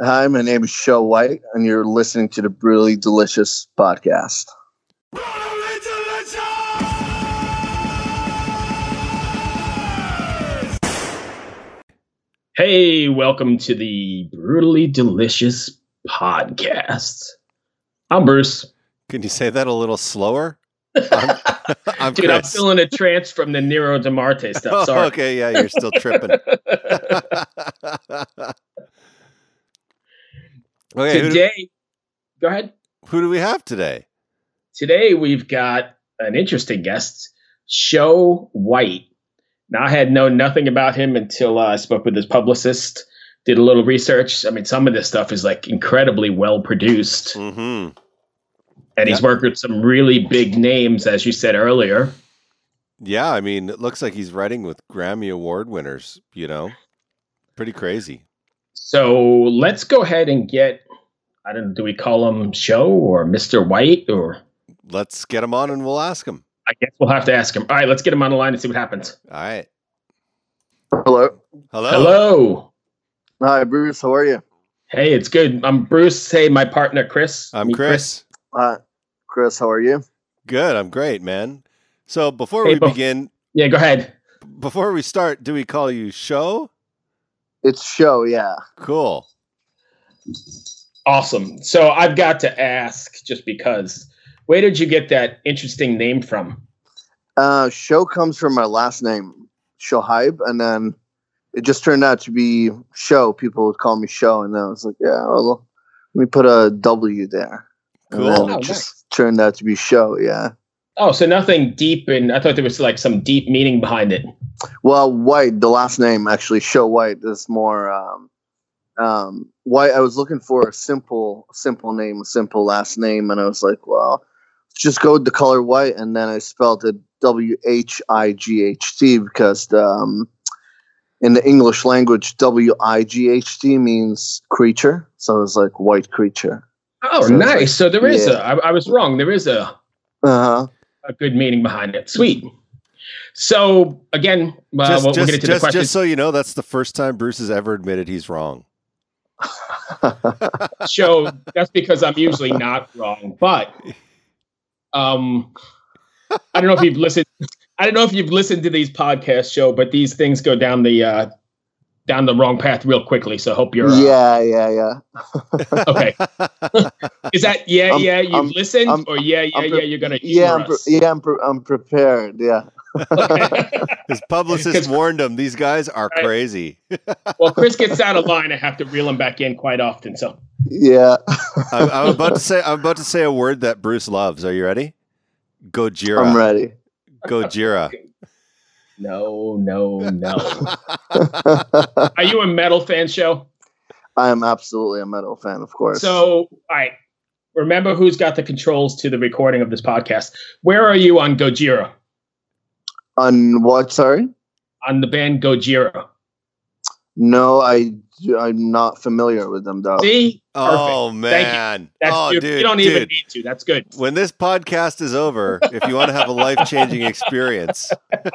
Hi, my name is Show Whight, and you're listening to the Brutally Delicious podcast. Hey, welcome to the Brutally Delicious podcast. I'm Bruce. Can you say that a little slower? I'm, I'm Dude, I'm still in a trance from the Nero di Marte stuff. Oh, Sorry. okay, yeah, you're still tripping. Okay, who do, Today, go ahead. who do we have today? Today we've got an interesting guest, Show Whight. Now, I had known nothing about him until uh, I spoke with his publicist, did a little research. I mean, some of this stuff is like incredibly well produced, hmm and he's worked with some really big names, as you said earlier. Yeah, I mean, it looks like he's writing with Grammy Award winners. You know, pretty crazy. So let's go ahead and get. I don't. Do we call him Show or Mister Whight or? Let's get him on and we'll ask him. I guess we'll have to ask him. All right, let's get him on the line and see what happens. All right. Hello. Hello. Hello. Hi, Bruce. How are you? Hey, it's good. I'm Bruce. Hey, my partner Chris. I'm Meet Chris. Hi, Chris. How are you? Good. I'm great, man. So before Hey, we bef- begin, Yeah, go ahead. before we start, do we call you Show? It's Show. Yeah. Cool. Awesome. So I've got to ask, just because, where did you get that interesting name from? Uh, show comes from my last name, Shohaib, and then it just turned out to be Show. People would call me Show, and then I was like, yeah, well, let me put a W there. And then Cool. it Oh, just turned out to be Show. Yeah. Oh, so nothing deep, and I thought there was like some deep meaning behind it. Well, Whight, the last name actually, Show Whight is more um, um, Whight. I was looking for a simple, simple name, a simple last name, and I was like, well, just go with the color white, and then I spelled it W H I G H T because the, um, in the English language, W I G H T means creature, so it was like white creature. Oh, So it's like- nice. So there is yeah. a. I, I was wrong. There is a Uh huh. a good meaning behind it. Sweet. So again, uh, just, we'll, we'll just, get into the just, questions. just so you know, that's the first time Bruce has ever admitted he's wrong. show that's because I'm usually not wrong. But um I don't know if you've listened I don't know if you've listened to these podcasts show, but these things go down the uh down the wrong path real quickly. So hope you're uh, yeah, yeah, yeah. okay. Is that yeah, I'm- yeah, you've I'm- listened I'm- or yeah, yeah, I'm yeah, you're gonna Yeah, I'm pre- yeah, I'm, pre- I'm prepared. Yeah. His publicist 'Cause- warned him. These guys are Right. crazy. well, Chris gets out of line. I have to reel him back in quite often. So Yeah. I'm, I'm about to say. I'm about to say a word that Bruce loves. Are you ready? Gojira. I'm ready. Gojira. no, no, no. Are you a metal fan show? I am absolutely a metal fan, of course. So, all right. Remember who's got the controls to the recording of this podcast. Where are you on Gojira? On what? Sorry. On the band Gojira. No, I I'm not familiar with them though. See? Oh Thank you. man. That's oh you, dude. you don't even need to. That's good. When this podcast is over, if you want to have a life changing experience,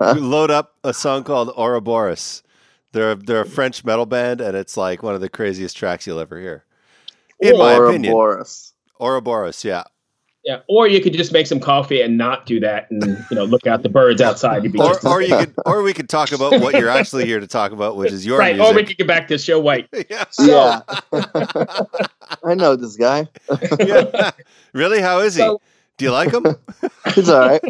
load up a song called Ouroboros. They're they're a French metal band, and it's like one of the craziest tracks you'll ever hear, in my opinion. Ouroboros. Ouroboros, yeah. Yeah. Or you could just make some coffee and not do that and you know look out the birds outside. You'd be Or, or you could, or we could talk about what you're actually here to talk about, which is your right. Or we could get back to show Whight. yeah. So, yeah. I know this guy. yeah. Really? How is he? So- Do you like him? He's all right.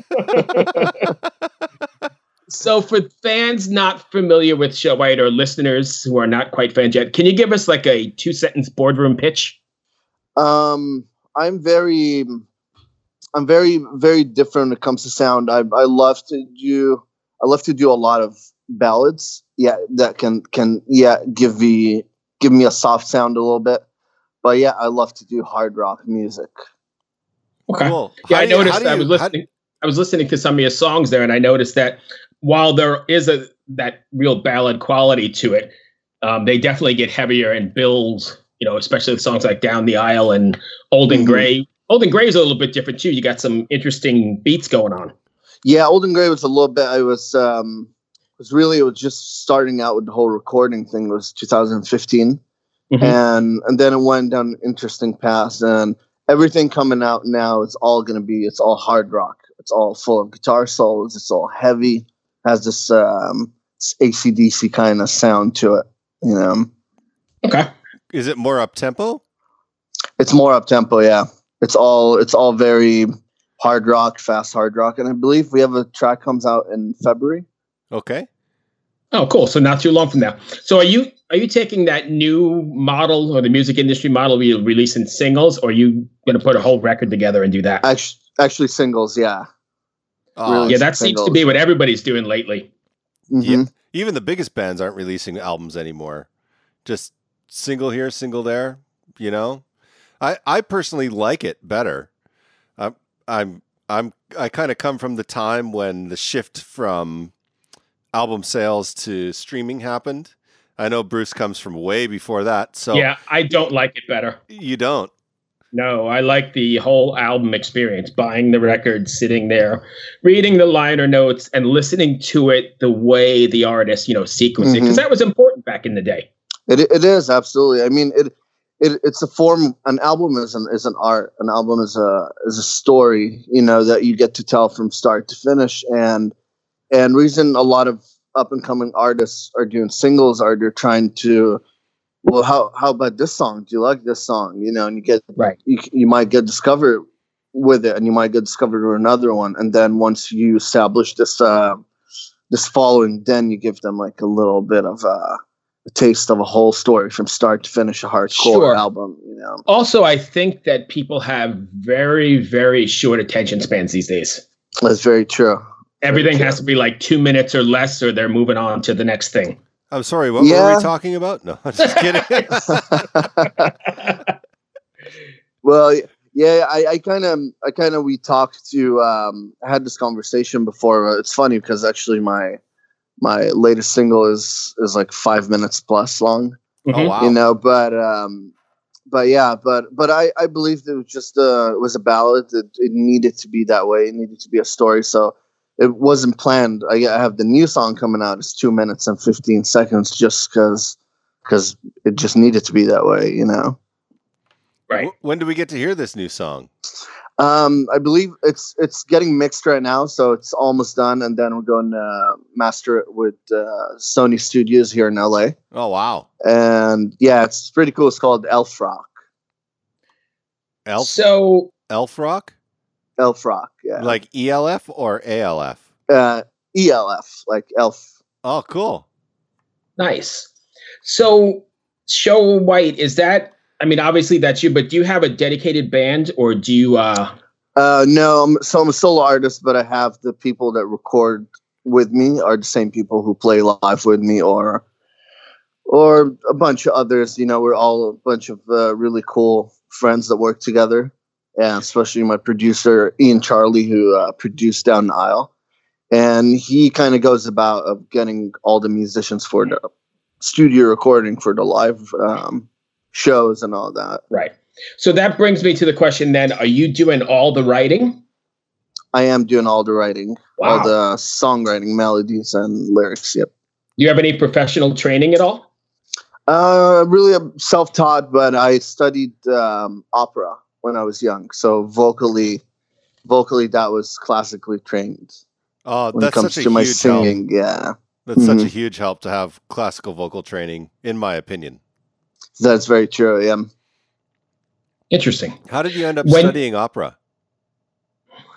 so for fans not familiar with show Whight or listeners who are not quite fans yet, can you give us like a two sentence boardroom pitch? Um, I'm very, I'm very, very different when it comes to sound. I I love to do, I love to do a lot of ballads. Yeah, that can can yeah give me give me a soft sound a little bit. But yeah, I love to do hard rock music. Okay. Cool. Yeah, How I you- noticed. how do I was how- listening. I was listening to some of your songs there, and I noticed that while there is a that real ballad quality to it, um, they definitely get heavier and build. You know, especially with songs like "Down the Aisle" and "Old and Mhm. Gray." "Old and Gray" is a little bit different too. You got some interesting beats going on. Yeah, Old and Gray was a little bit. I was um was really it was just starting out with the whole recording thing. It was 2015, Mhm. and and then it went down an interesting path, and everything coming out now is all going to be it's all hard rock. It's all full of guitar solos. It's all heavy. Has this um, ACDC kind of sound to it. You know, Okay. Is it more up tempo? it's more up tempo. Yeah, it's all it's all very hard rock, fast hard rock, and I believe we have a track comes out in February. Okay. Oh, cool. So not too long from now. So are you are you taking that new model or the music industry model where you're releasing singles, or are you going to put a whole record together and do that? Actually, actually singles. Yeah. Oh, Really? yeah, that seems to be what everybody's doing lately. Mhm. Yeah. Even the biggest bands aren't releasing albums anymore. Just single here, single there. You know, I I personally like it better. I'm I'm I'm I kind of come from the time when the shift from album sales to streaming happened. I know Bruce comes from way before that, so Yeah, I don't like it better. you don't. No, I like the whole album experience, buying the record, sitting there, reading the liner notes, and listening to it the way the artist, you know, sequenced it, because Mhm. that was important back in the day. It it is absolutely. I mean, it it it's a form. An album is an is an art. An album is a is a story. You know that you get to tell from start to finish. And and reason a lot of up and coming artists are doing singles are they're trying to. Well, how how about this song? Do you like this song? You know, and you get Right. you you might get discovered with it, and you might get discovered with another one, and then once you establish this uh, this following, then you give them like a little bit of uh, taste of a whole story from start to finish, a hardcore Sure. album. You know, Also, I think that people have very, very short attention spans these days. that's very true. Everything true. has to be like two minutes or less, or they're moving on to the next thing. I'm sorry. What were we talking about? No, I'm just kidding. well, yeah, I, I kind of, I kind of, we talked to, um, I had this conversation before. It's funny because actually my my latest single is is like five minutes plus long. oh Mhm. wow. you know but um but yeah but but i i believe it was just uh it was a ballad it, it needed to be that way it needed to be a story so it wasn't planned i, I have the new song coming out it's two minutes and 15 seconds just because because it just needed to be that way you know Right. When do we get to hear this new song? Um i believe it's it's getting mixed right now so it's almost done and then we're going to master it with uh, sony studios here in la Oh wow. and yeah it's pretty cool it's called elf rock Elf So, Elf Rock? elf rock yeah Like ELF or ALF? uh, ELF, like elf. Oh, cool. nice. So, Show Whight, is that, I mean, obviously that's you, but do you have a dedicated band or do you, uh, Uh, no, I'm, so I'm a solo artist, but I have the people that record with me are the same people who play live with me, or or a bunch of others. You know, we're all a bunch of uh, really cool friends that work together, and especially my producer Ian Charlie, who uh, produced Down the Aisle, and he kind of goes about of getting all the musicians for the studio recording for the live um, shows and all that. right. So that brings me to the question then, are you doing all the writing? I am doing all the writing, Wow. all the songwriting, melodies, and lyrics. Yep. Do you have any professional training at all? Uh, really I'm self-taught, but I studied um, opera when I was young. So vocally, vocally, that was classically trained. Oh, When that's it comes such to a my huge help. singing, yeah, That's such a Mhm. huge help to have classical vocal training, in my opinion. That's very true. Yeah. Interesting. How did you end up When- studying opera?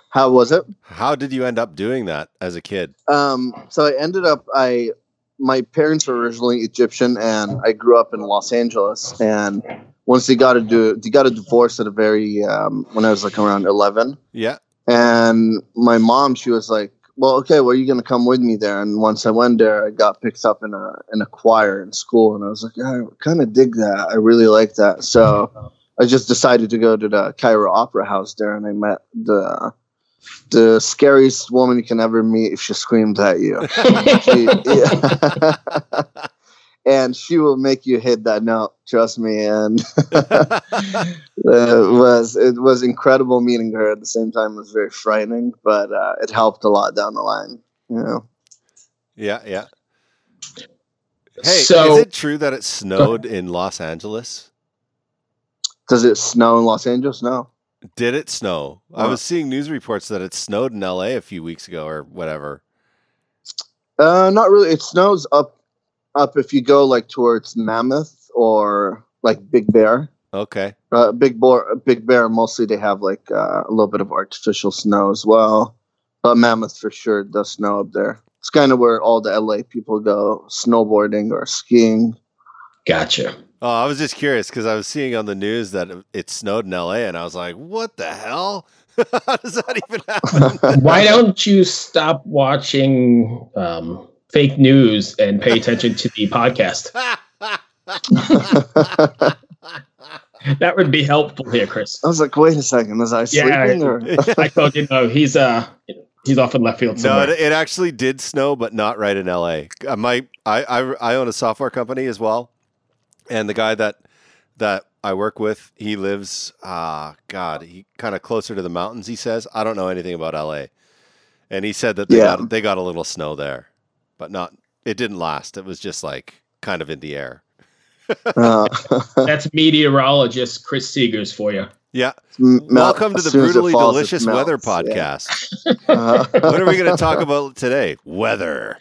How was it? How did you end up doing that as a kid? Um, so I ended up. I my parents were originally Egyptian, and I grew up in Los Angeles. And once they got a do, they got a divorce at a very um, when I was like around eleven. Yeah. And my mom, she was like, "Well, okay, well, you're gonna come with me there." And once I went there, I got picked up in a in a choir in school, and I was like, "I kind of dig that. I really like that." So I just decided to go to the Cairo Opera House there, and I met the the scariest woman you can ever meet if she screams at you. She-. and she will make you hit that note. Trust me, and it was it was incredible meeting her. At the same time, it was very frightening, but uh, it helped a lot down the line. You know, yeah, yeah. Hey, So- is it true that it snowed in Los Angeles? Does it snow in Los Angeles? No. Did it snow? I was seeing news reports that it snowed in LA a few weeks ago or whatever. Uh, not really. It snows up, up if you go like towards Mammoth or like Big Bear. Okay. Uh, Big Bear, Big Bear. Mostly they have like uh, a little bit of artificial snow as well. But Mammoth for sure does snow up there. It's kind of where all the LA people go snowboarding or skiing. Gotcha. Oh, I was just curious because I was seeing on the news that it- it snowed in LA, and I was like, "What the hell? How does that even happen?" Why don't you stop watching um, fake news and pay attention to the podcast? That would be helpful here, Chris. I was like, wait a second, was I Yeah. sleeping? Or? I told you no. He's uh he's off in left field no, it, it actually did snow, but not right in LA. Uh, My, I, I, I own a software company as well, and the guy that that I work with, he lives, ah, God, he kind of closer to the mountains. He says, I don't know anything about LA, and he said that they Yeah. got they got a little snow there, but not. It didn't last. It was just like kind of in the air. Uh, That's meteorologist Chris Seegers for you. Yeah. melt- Welcome to the soon as it brutally falls, delicious weather melts, yeah. podcast. Uh, what are we going to talk about today? Weather.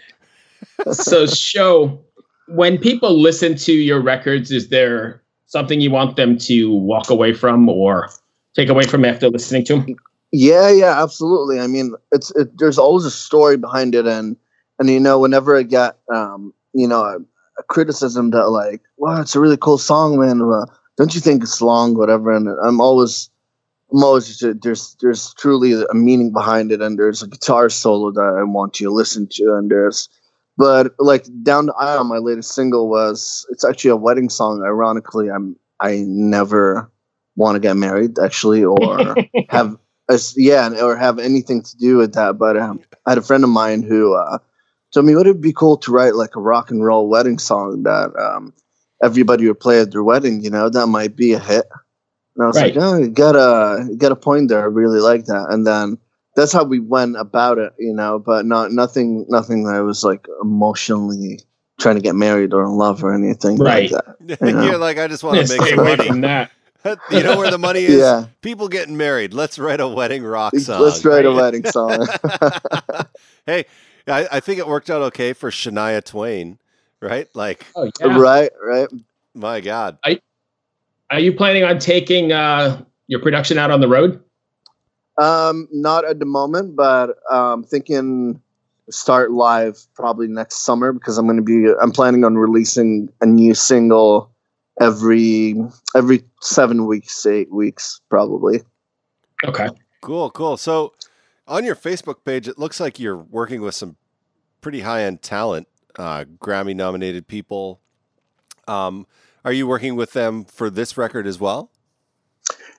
So show when people listen to your records, is there something you want them to walk away from or take away from after listening to them? Yeah, yeah, absolutely. I mean, it's it, there's always a story behind it, and and you know, whenever I get um, you know, a, a criticism that like, wow, it's a really cool song, man. Uh, don't you think it's long, whatever? And I'm always, I'm always just, there's there's truly a meaning behind it, and there's a guitar solo that I want you to listen to, and there's, but like down the aisle, my latest single was it's actually a wedding song. Ironically, I'm I never want to get married actually, or have yeah, or have anything to do with that. But um, I had a friend of mine who uh, told me, "Would it be cool to write like a rock and roll wedding song that um, everybody would play at their wedding? You know, that might be a hit." And I was Right. like, "Oh, you got a you got a point there. I really like that." And then that's how we went about it, you know. But not nothing nothing that was like emotionally trying to get married or in love or anything Right. like that. I know. You're like, I just want to make stay some away money. that. you know where the money is? Yeah, People getting married. Let's write a wedding rock song. let's write a wedding song. hey, I, I think it worked out okay for Shania Twain, right? Like, Oh yeah. Right, right. my God. Are you planning on taking uh, your production out on the road? Um, not at the moment, but um, thinking start live probably next summer because I'm going to be. I'm planning on releasing a new single every every seven weeks, eight weeks, probably. Okay. Cool, cool. So, on your Facebook page, it looks like you're working with some pretty high end talent, uh, Grammy nominated people. Um, are you working with them for this record as well?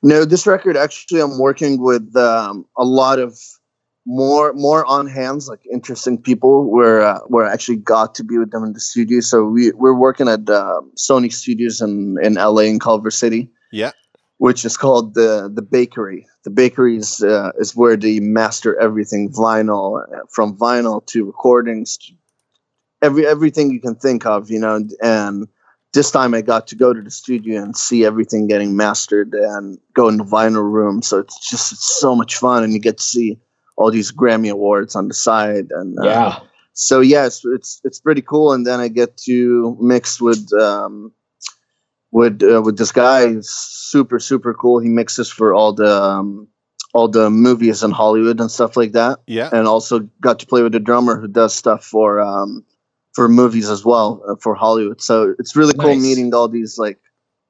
No, this record actually, I'm working with um, a lot of more more on hands, like interesting people. Where uh, where I actually got to be with them in the studio. So we we're working at uh, Sony Studios in in LA in Culver City. Yeah. Which is called the the bakery. The bakery is uh, is where they master everything vinyl, uh, from vinyl to recordings, to every everything you can think of, you know. And this time I got to go to the studio and see everything getting mastered and go in the vinyl room. So it's just it's so much fun, and you get to see all these Grammy awards on the side. And uh, Yeah. so yes, it's it's pretty cool. And then I get to mix with um, with uh, with this guy. He's super super cool. He mixes for all the um, all the movies in Hollywood and stuff like that. Yeah. And also got to play with a drummer who does stuff for um, for movies as well uh, for Hollywood. So it's really cool Nice. meeting all these like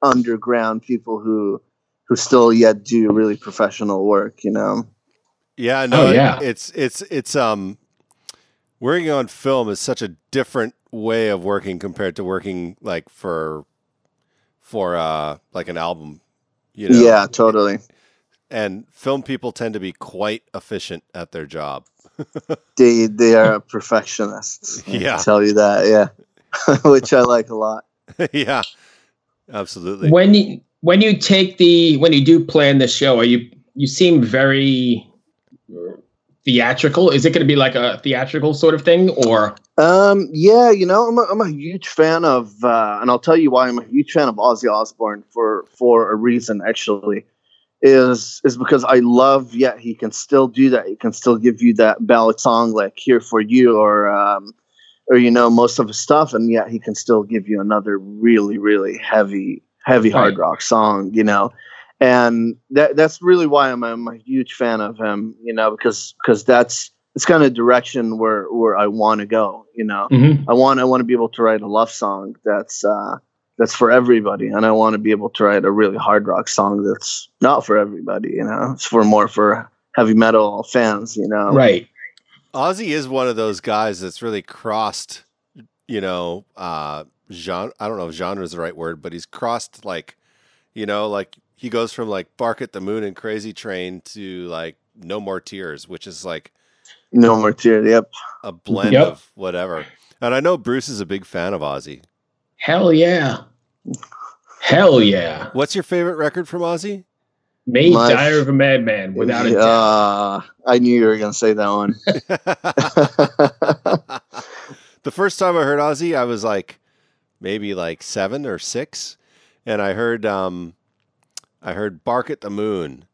underground people who who still yet do really professional work. You know. Yeah, no, Oh, yeah. it's it's it's um working on film is such a different way of working compared to working like for for uh like an album, you know. Yeah, totally. And film people tend to be quite efficient at their job. They they are perfectionists. I Yeah. tell you that. Yeah, which I like a lot. yeah. Absolutely. When you when you take the when you do plan the show, are you you seem very theatrical? Is it going to be like a theatrical sort of thing, or? Um, yeah, you know, I'm a, I'm a huge fan of, uh, and I'll tell you why I'm a huge fan of Ozzy Osbourne for for a reason. Actually, is is because I love. Yeah, he can still do that. He can still give you that ballad song like "Here for You" or um, or you know most of his stuff, and yet he can still give you another really really heavy heavy hard rock song. You know, and that that's really why I'm, I'm a huge fan of him. You know, because because that's it's kind of direction where where I want to go. You know, Mhm. I want I want to be able to write a love song that's uh, that's for everybody, and I want to be able to write a really hard rock song that's not for everybody. You know, it's for more for heavy metal fans. You know, Right. Ozzy is one of those guys that's really crossed, you know, uh, genre. I don't know if genre is the right word, but he's crossed like, you know, like he goes from like Bark at the Moon and Crazy Train to like No More Tears, which is like No more tears. Yep. a blend Yep. of whatever. And I know Bruce is a big fan of Ozzy. Hell yeah. Hell yeah. What's your favorite record from Ozzy? May My- Diary of a Madman, without a doubt. Uh, I knew you were gonna say that one. the first time I heard Ozzy, I was like maybe like seven or six, and I heard um, I heard "Bark at the Moon,"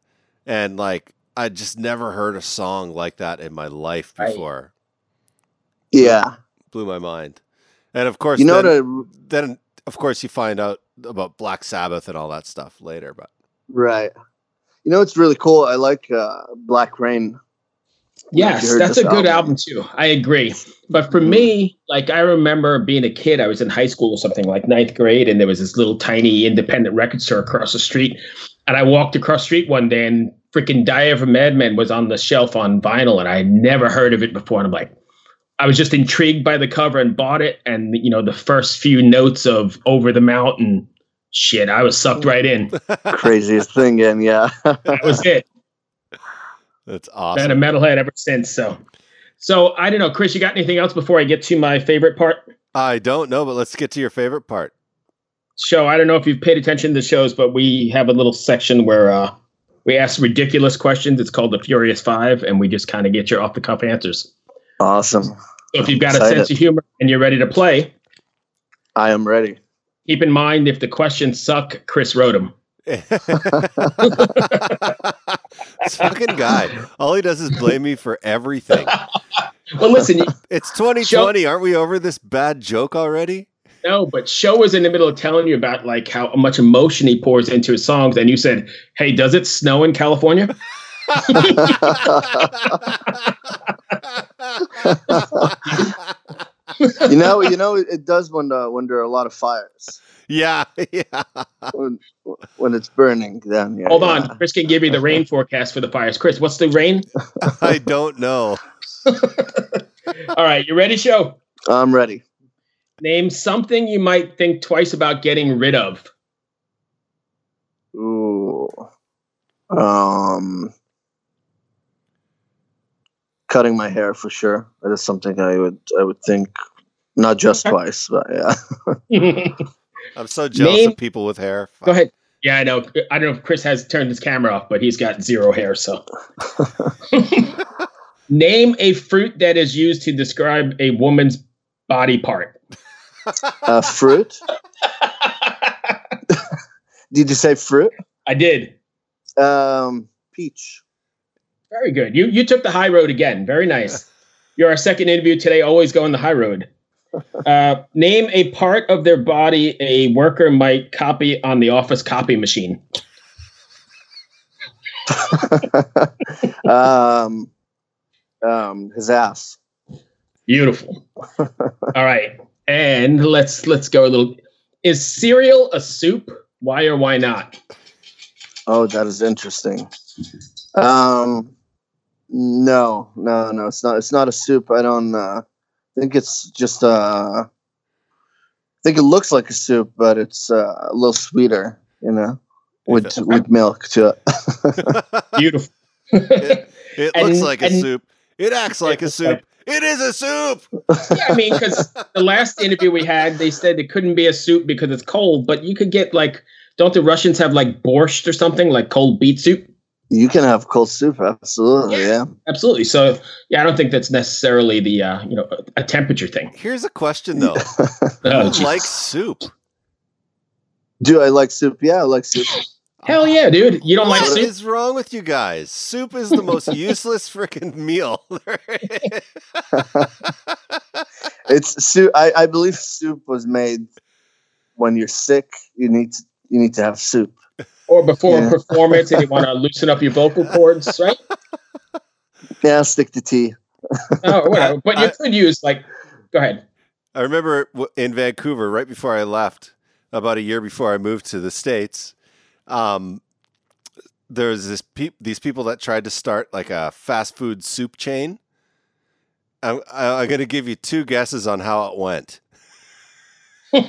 and like I just never heard a song like that in my life Right. before. yeah. Blew my mind, and of course, You know then, what? then of course you find out about Black Sabbath and all that stuff later. But Right. You know, it's really cool. I like uh, Black Rain. Yes, that's a good album. album too. I agree. But for Mhm. me, like I remember being a kid, I was in high school or something like ninth grade, and there was this little tiny independent record store across the street. And I walked across the street one day and freaking Diary of a Madman was on the shelf on vinyl, and I had never heard of it before. And I'm like, I was just intrigued by the cover and bought it. And you know, the first few notes of Over the Mountain, shit, I was sucked right in. Craziest thing, and yeah. That was it. That's been a metalhead ever since. So, so I don't know, Chris. You got anything else before I get to my favorite part? I don't know, but let's get to your favorite part. Show. I don't know if you've paid attention to the shows, but we have a little section where uh, we ask ridiculous questions. It's called the Furious Five, and we just kind of get your off the cuff answers. awesome. So if you've got a sense of humor and you're ready to play, I am ready. keep in mind if the questions suck, Chris wrote them. Fucking guy. All he does is blame me for everything. Well, listen, It's 2020. Aren't we over this bad joke already? No, but Show was in the middle of telling you about like how much emotion he pours into his songs, and you said, "Hey, does it snow in California?" you know, you know, it does when uh, when there are a lot of fires. yeah, yeah. When, when it's burning, then yeah. Hold yeah. on, Chris can give you the rain forecast for the fires. Chris, what's the rain? I don't know. All right, you ready, show? I'm ready. Name something you might think twice about getting rid of. Ooh. Um. Cutting my hair for sure. That is something I would I would think not just Okay. twice, but yeah. Go I'm so jealous Name- of people with hair. Go ahead. Yeah, I know. I don't know if Chris has turned his camera off, but he's got zero hair. So, name a fruit that is used to describe a woman's body part. Uh, fruit? Did you say fruit? I did. Um, peach. Very good. You you took the high road again. Very nice. You're our second interview today. Always going the high road. Uh, name a part of their body a worker might copy on the office copy machine. um, um, his ass. Beautiful. All right, and let's let's go a little. Is cereal a soup? Why or why not? Oh, that is interesting. Um, no, no, no. It's not. It's not a soup. I don't uh, think it's just. Uh, I think it looks like a soup, but it's uh, a little sweeter. You know, with Okay. with milk to it. Beautiful. it it looks like a soup. It acts like a soup. It is a soup. yeah, I mean, because the last interview we had, they said it couldn't be a soup because it's cold, but you could get like, don't the Russians have like borscht or something like cold beet soup? You can have cold soup, absolutely. Yeah, Absolutely. So yeah, I don't think that's necessarily the uh, you know a temperature thing. Here's a question though: Oh, Who geez. likes soup? Do I like soup? Yeah, I like soup. Hell yeah, dude! You don't like soup? What is wrong with you guys? Soup is the most useless freaking meal. It's soup. I, I believe soup was made when you're sick. You need to you need to have soup. Or before Yeah. a performance, and you want to loosen up your vocal cords, right? Yeah, stick to tea. Oh, whatever. But you I- could use like, go ahead. I remember in Vancouver, right before I left, about a year before I moved to the states. Um, there was this peop these people that tried to start like a fast food soup chain. I'm, I'm going to give you two guesses on how it went.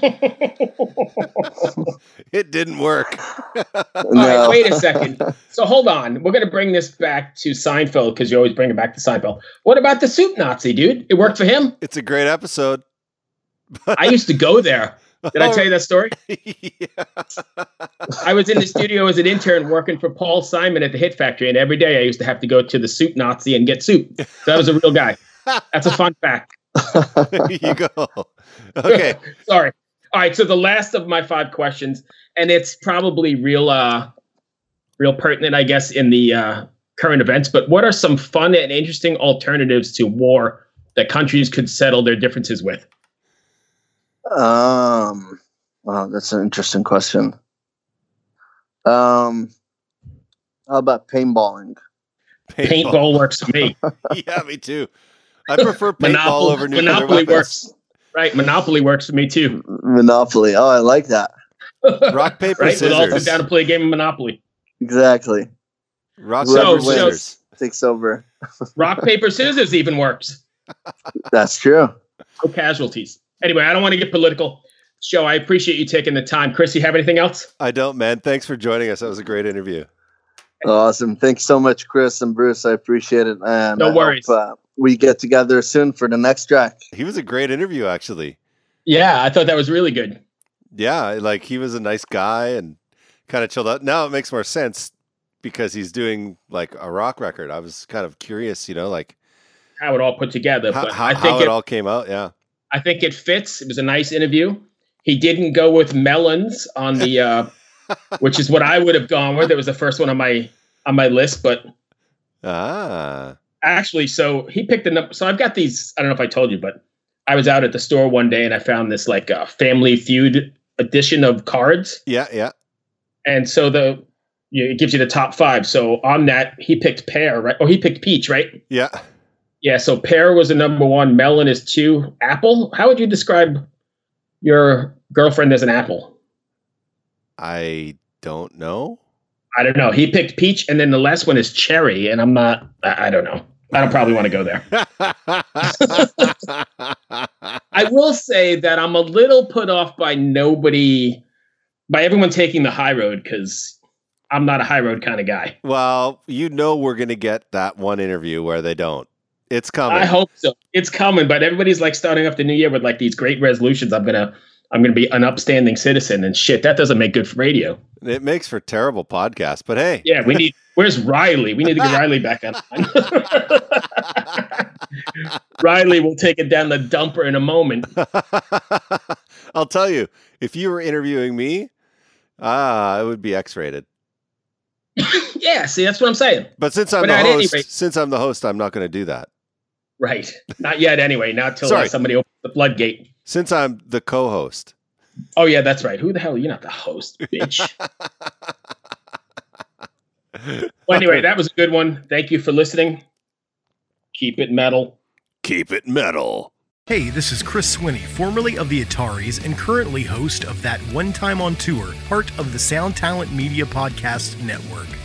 It didn't work. All right, No. wait a second. So hold on. We're going to bring this back to Seinfeld because you always bring it back to Seinfeld. What about the soup Nazi, dude? It worked for him. It's a great episode. I used to go there. Did I tell you that story? yeah. I was in the studio as an intern working for Paul Simon at the Hit Factory, and every day I used to have to go to the soup Nazi and get soup. So that was a real guy. That's a fun fact. you go. Okay. Sorry. All right. So the last of my five questions, and it's probably real, uh, real pertinent, I guess, in the uh, current events. But what are some fun and interesting alternatives to war that countries could settle their differences with? Um, wow, that's an interesting question. Um, how about paintballing? Paintball works for me. yeah, me too. I prefer Monopoly, over nuclear Monopoly weapons. works. Right. Monopoly works for me too. Monopoly. Oh, I like that. Rock paper right. We'll all sit down and play a game of Monopoly. Exactly. Rock So- paper so- scissors. Takes over. Rock, paper, scissors even works. That's true. No casualties. Anyway, I don't want to get political. Joe, I appreciate you taking the time. Chris, you have anything else? I don't, man. Thanks for joining us. That was a great interview. Awesome. Thanks so much, Chris and Bruce. I appreciate it. And No I hope, worries. uh, we get together soon for the next track. He was a great interview, actually. Yeah, I thought that was really good. Yeah, like he was a nice guy and kind of chilled out. Now it makes more sense because he's doing like a rock record. I was kind of curious, you know, like How it all put together. how, but how, I how think it it, all came out. Yeah. I think it fits. It was a nice interview. He didn't go with melons on the uh, which is what I would have gone with. It was the first one on my on my list, but Ah. actually, so he picked the number. So I've got these. I don't know if I told you, but I was out at the store one day and I found this like uh, Family Feud edition of cards, Yeah, yeah. and so the you know, it gives you the top five. So on that, he picked pear, right? Or he picked peach, right? Yeah. Yeah. So pear was the number one. Melon is two. Apple. How would you describe your girlfriend as an apple? I don't know. I don't know. He picked peach, and then the last one is cherry, and I'm not. I, I don't know. I don't probably want to go there. I will say that I'm a little put off by nobody, by everyone taking the high road because I'm not a high road kind of guy. well, you know we're gonna get that one interview where they don't. It's coming. I hope so. It's coming, but everybody's like starting off the new year with like these great resolutions. I'm gonna, I'm gonna be an upstanding citizen, and shit, that doesn't make good for radio. It makes for terrible podcast, but hey. Yeah, we need. Where's Riley? We need to get Riley back on. Riley will take it down the dumper in a moment. I'll tell you, if you were interviewing me, ah, it would be X-rated. yeah, see, that's what I'm saying. But since I'm But the host, since I'm the host, I'm not going to do that. Right. Not yet, anyway. Not till uh, somebody opens the floodgate. Since I'm the co-host, Oh yeah, that's right. Who the hell? You're not the host, bitch. well, anyway, that was a good one. Thank you for listening. Keep it metal. keep it metal. Hey, this is Chris Swinney, formerly of the Ataris and currently host of That One Time on Tour, part of the Sound Talent Media Podcast Network.